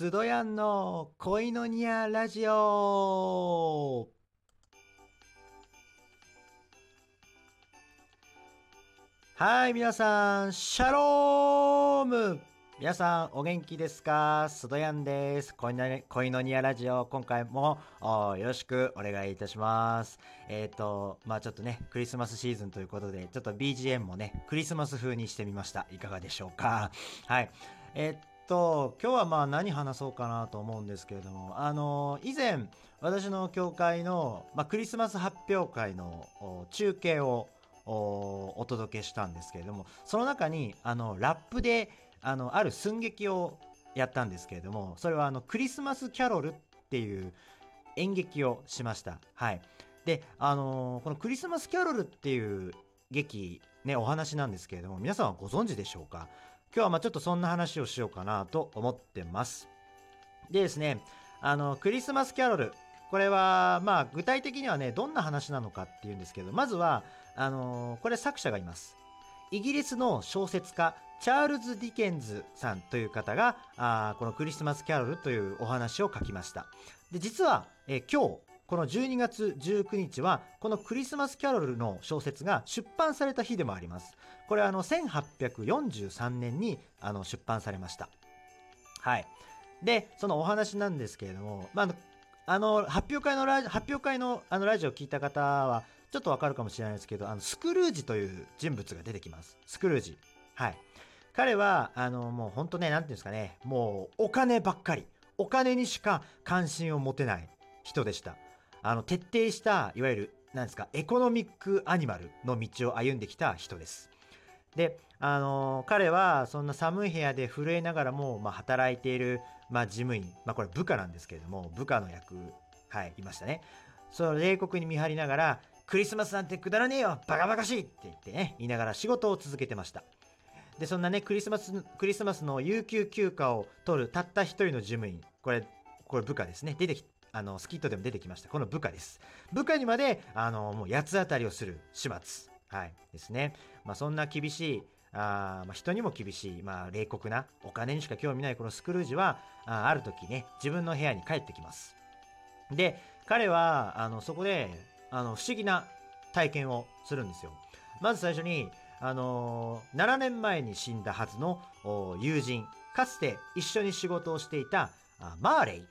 スドヤンの恋のニアラジオ。はい皆さんシャローム。皆さんお元気ですか？スドヤンです。恋の恋のニアラジオ。今回もよろしくお願いいたします。えっ、ー、とまあちょっとねクリスマスシーズンということでちょっと BGM もねクリスマス風にしてみました。いかがでしょうか？はい。えっー、と今日はまあ何話そうかなと思うんですけれどもあの以前私の教会の、まあ、クリスマス発表会の中継をお届けしたんですけれどもその中にあのラップであのある寸劇をやったんですけれどもそれはあのクリスマスキャロルっていう演劇をしました。はい。であのこのクリスマスキャロルっていう劇ねお話なんですけれども皆さんはご存知でしょうか？今日はまあちょっとそんな話をしようかなと思ってます。でですね、あの、クリスマスキャロル。これは、まあ、具体的にはね、どんな話なのかっていうんですけど、まずは、あのー、これ作者がいます。イギリスの小説家、チャールズ・ディケンズさんという方が、あこのクリスマスキャロルというお話を書きました。で、実は、え今日、この12月19日はこのクリスマスキャロルの小説が出版された日でもありますこれはあの1843年にあの出版されました。はい。でそのお話なんですけれども、まあ、あの発表会のラジ発表会のあのラジオを聞いた方はちょっとわかるかもしれないですけどあのスクルージという人物が出てきます。スクルージ。はい。彼はあのもう本当ね何ていうんですかね。もうお金ばっかり。お金にしか関心を持てない人でした。あの徹底したいわゆる何ですかエコノミックアニマルの道を歩んできた人です。であの彼はそんな寒い部屋で震えながらも、まあ、働いている、まあ、事務員、まあ、これ部下なんですけれども部下の役はいいましたね。その冷酷に見張りながらクリスマスなんてくだらねえよバカバカしいって言ってね言いながら仕事を続けてました。でそんなねクリスマスクリスマスの有給休暇を取るたった一人の事務員これこれ部下ですね。出てきあのスキットでも出てきました。この部下です。部下にまであのもう八つ当たりをする始末はいですね。まあそんな厳しいあまあ、人にも厳しい、まあ、冷酷なお金にしか興味ないこのスクルージはあある時ね自分の部屋に帰ってきます。で彼はあのそこであの不思議な体験をするんですよ。まず最初にあのー、7年前に死んだはずの友人かつて一緒に仕事をしていたマーレイ。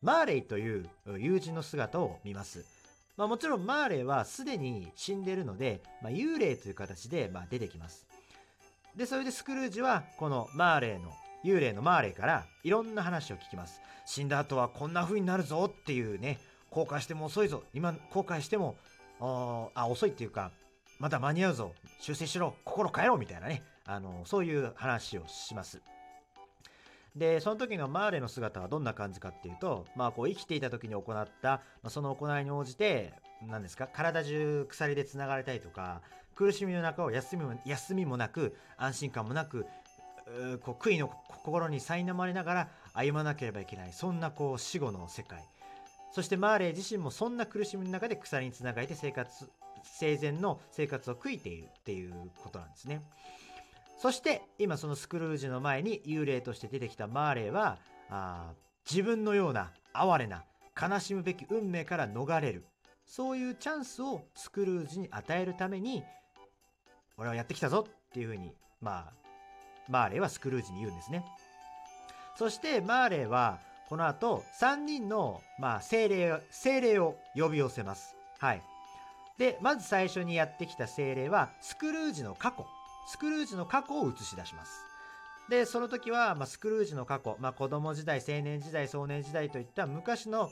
マーレイという友人の姿を見ます。まあ、もちろんマーレイはすでに死んでるので、まあ、幽霊という形でま出てきます。で、それでスクルージはこのマーレイの幽霊のマーレイからいろんな話を聞きます。死んだ後はこんな風になるぞっていうね、後悔しても遅いぞ。今後悔しても、あ、遅いっていうか、まだ間に合うぞ。修正しろ。心変えろみたいなね。あの、そういう話をします。でその時のマーレの姿はどんな感じかっていうと、まあ、こう生きていた時に行った、まあ、その行いに応じて何ですか体中鎖でつながれたりとか苦しみの中を休みも休みもなく安心感もなくこう悔いの心に苛まれながら歩まなければいけないそんなこう死後の世界そしてマーレー自身もそんな苦しみの中で鎖につながれて生活生前の生活を悔いているっていうことなんですね。そして今そのスクルージの前に幽霊として出てきたマーレーはあ自分のような哀れな悲しむべき運命から逃れる。そういうチャンスをスクルージに与えるために俺はやってきたぞっていうふうにまあマーレーはスクルージに言うんですね。そしてマーレーはこの後3人の、まあ、精霊精霊を呼び寄せます。はい。でまず最初にやってきた精霊はスクルージの過去。スクルージの過去を映し出します。で、その時は、まあ、スクルージの過去、まあ、子供時代、青年時代、壮年時代といった昔の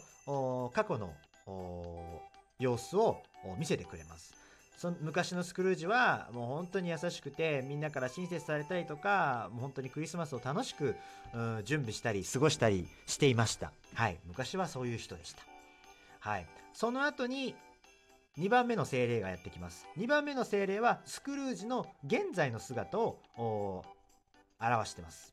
過去の様子を見せてくれます。その昔のスクルージはもう本当に優しくてみんなから親切されたりとかもう本当にクリスマスを楽しく、うん、準備したり過ごしたりしていましたはい昔はそういう人でしたはいその後に2番目の精霊がやってきます。2番目の精霊はスクルージの現在の姿を表してます。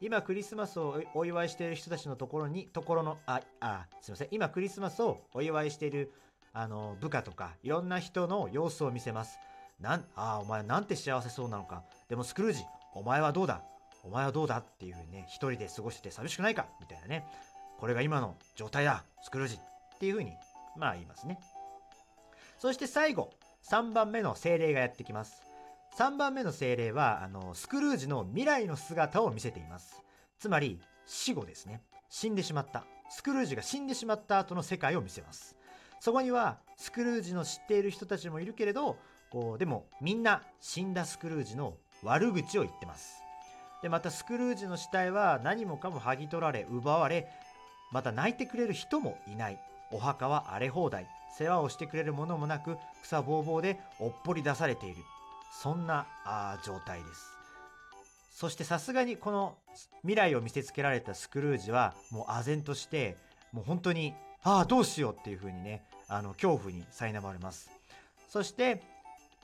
今クリスマスをお祝いしている人たちのところにところのああすいません。今クリスマスをお祝いしているあの部下とかいろんな人の様子を見せます。なんあお前なんて幸せそうなのか。でもスクルージお前はどうだ？お前はどうだ？っていうふうにね、一人で過ごしてて寂しくないか？みたいなね。これが今の状態だ、スクルージっていうふうに、まあ言いますね。そして最後、3番目の精霊がやってきます。3番目の精霊は、あの、スクルージの未来の姿を見せています。つまり、死後ですね。死んでしまった。スクルージが死んでしまった後の世界を見せます。そこには、スクルージの知っている人たちもいるけれど、こう、でも、みんな死んだスクルージの悪口を言ってます。で、またスクルージの死体は何もかも剥ぎ取られ、奪われ、また泣いてくれる人もいない。お墓は荒れ放題。世話をしてくれるものもなく、草ぼうぼうでおっぽり出されている。そんなあ状態です。そしてさすがにこの未来を見せつけられたスクルージはもう唖然としてもう本当にああどうしようっていう風にねあの恐怖に苛まれますそして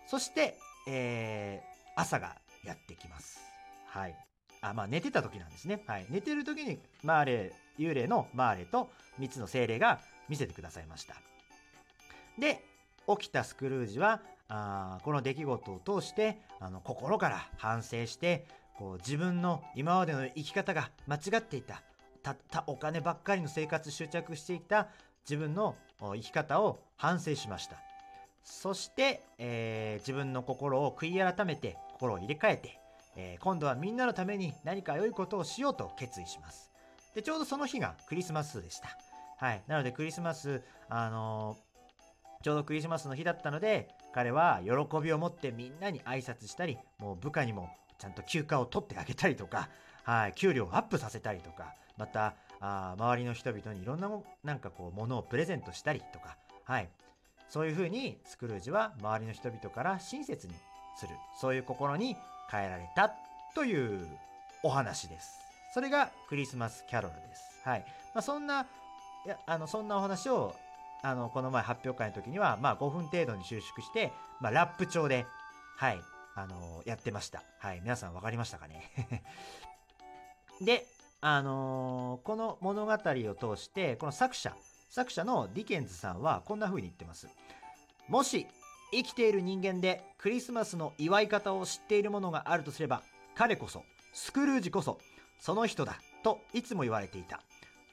そしてえー、朝がやってきますはいあまあ寝てた時なんですねはい寝てる時にマーレ幽霊のマーレと3つの精霊が見せてくださいました。で起きたスクルージはあこの出来事を通してあの心から反省してこう自分の今までの生き方が間違っていたたったお金ばっかりの生活執着していた自分の生き方を反省しました。そして、えー、自分の心を悔い改めて心を入れ替えて、えー、今度はみんなのために何か良いことをしようと決意します。でちょうどその日がクリスマスでした。はいなのでクリスマスあのー、ちょうどクリスマスの日だったので彼は喜びを持ってみんなに挨拶したりもう部下にもちゃんと休暇を取ってあげたりとか、はい、給料をアップさせたりとか、また、あ周りの人々にいろんなもなんかこう、ものをプレゼントしたりとか、はい。そういうふうにスクルージは周りの人々から親切にする、そういう心に変えられたというお話です。それがクリスマスキャロルです。はい。まあ、そんな、いやあのそんなお話をあのこの前発表会の時には、まあ、5分程度に収縮して、まあ、ラップ調で、はい、あの、やってました。はい。皆さん分かりましたかね？で、あの、この物語を通して、この作者、作者のディケンズさんはこんな風に言ってます。もし、生きている人間でクリスマスの祝い方を知っているものがあるとすれば、彼こそ、スクルージこそ、その人だ、といつも言われていた。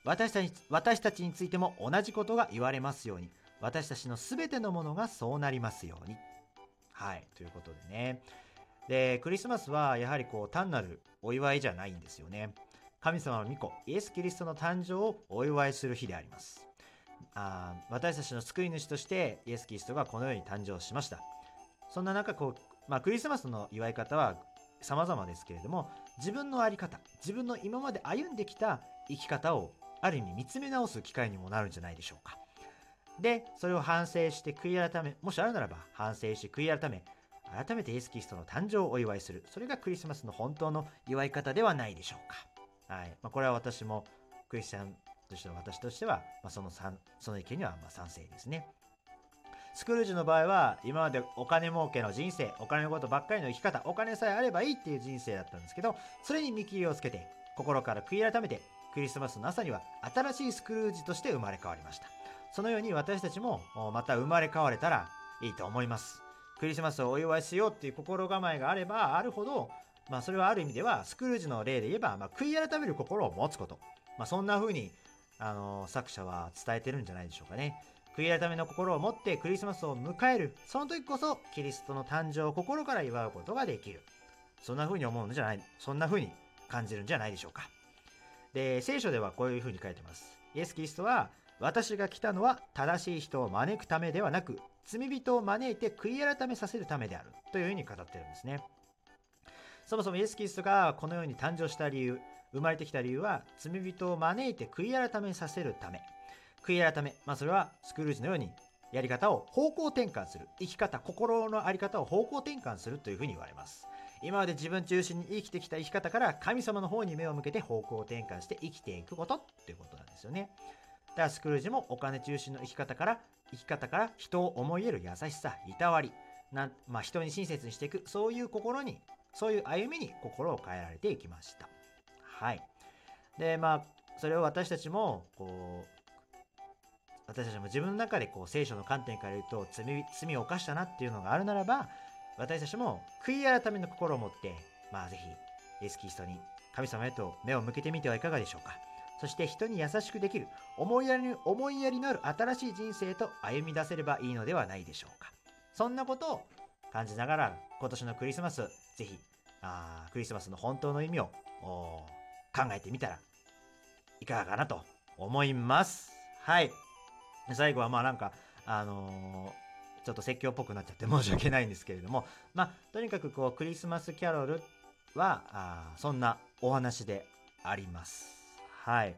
私たち私たちについても同じことが言われますように、私たちの全てのものがそうなりますように。はい、ということでね。で、クリスマスはやはりこう単なるお祝いじゃないんですよね。神様の御子、イエス・キリストの誕生をお祝いする日であります。あ私たちの救い主としてイエス・キリストがこの世に誕生しました。そんな中、こう、まあ、クリスマスの祝い方は様々ですけれども、自分の在り方、自分の今まで歩んできた生き方をある意味見つめ直す機会にもなるんじゃないでしょうか。で、それを反省して悔い改め、もしあるならば反省して悔い改め、改めてイエス・キリストの誕生をお祝いする。それがクリスマスの本当の祝い方ではないでしょうか。はい。まあ、これは私もクリスチャンとしての私としては、まあ、そのその意見にはま賛成ですね。スクルージの場合は、今までお金儲けの人生、お金のことばっかりの生き方、お金さえあればいいっていう人生だったんですけど、それに見切りをつけて、心から悔い改めて、クリスマスの朝には新しいスクルージとして生まれ変わりました。そのように私たちもまた生まれ変われたらいいと思います。クリスマスをお祝いしようっていう心構えがあればあるほど、まあそれはある意味ではスクルージの例で言えば、まあ、悔い改める心を持つこと。まあそんな風に、あの作者は伝えてるんじゃないでしょうかね。悔い改めの心を持ってクリスマスを迎える。その時こそキリストの誕生を心から祝うことができる。そんな風に思うんじゃない、そんな風に感じるんじゃないでしょうか。で、聖書ではこういう風に書いてます。イエス・キリストは私が来たのは正しい人を招くためではなく、罪人を招いて悔い改めさせるためであるというふうに語ってるんですね。そもそもイエス・キリストがこのように誕生した理由、生まれてきた理由は、罪人を招いて悔い改めさせるため。悔い改め、まあそれはスクルージのようにやり方を方向転換する。生き方、心の在り方を方向転換するというふうに言われます。今まで自分中心に生きてきた生き方から神様の方に目を向けて方向転換して生きていくことっていうことなんですよね。だからスクルージもお金中心の生き方から、生き方から人を思い得る優しさ、いたわり、なまあ、人に親切にしていく、そういう心に、そういう歩みに心を変えられていきました。はい。で、まあ、それを私たちも、こう、私たちも自分の中でこう聖書の観点から言うと罪罪を犯したなっていうのがあるならば私たちも悔い改めの心を持ってまあぜひイエス・キリストに神様へと目を向けてみてはいかがでしょうか。そして人に優しくできる思いやり思いやりのある新しい人生と歩み出せればいいのではないでしょうか。そんなことを感じながら今年のクリスマスぜひあクリスマスの本当の意味を考えてみたらいかがかなと思います。はい。最後はまあなんかあの、ちょっと説教っぽくなっちゃって申し訳ないんですけれどもまあとにかくこうクリスマスキャロルはあそんなお話でありますはい。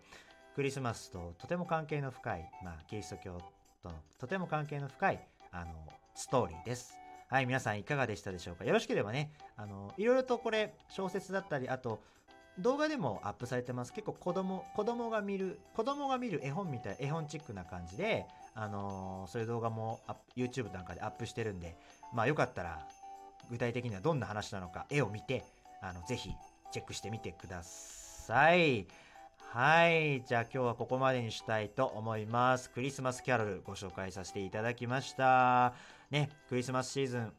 クリスマスととても関係の深い、まあ、キリスト教とのとても関係の深い、あの、ストーリーです。はい、皆さんいかがでしたでしょうか？よろしければね、あの、いろいろとこれ、小説だったり、あと、動画でもアップされてます。結構子供、子供が見る、子供が見る絵本みたい、絵本チックな感じで、あのー、そういう動画も YouTube なんかでアップしてるんで、まあよかったら、具体的にはどんな話なのか、絵を見て、あの、ぜひチェックしてみてください。はい。じゃあ今日はここまでにしたいと思います。クリスマスキャロルご紹介させていただきました。ね、クリスマスシーズン、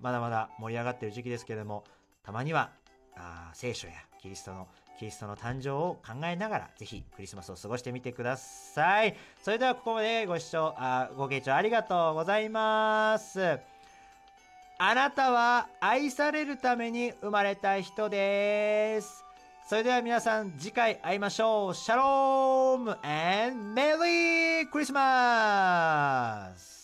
まだまだ盛り上がってる時期ですけれども、たまにはあ聖書やキリストのキリストの誕生を考えながら、ぜひクリスマスを過ごしてみてください。それではここまでご視聴、あご傾聴ありがとうございます。あなたは愛されるために生まれた人です。それでは皆さん次回会いましょう。シャローム and メリークリスマス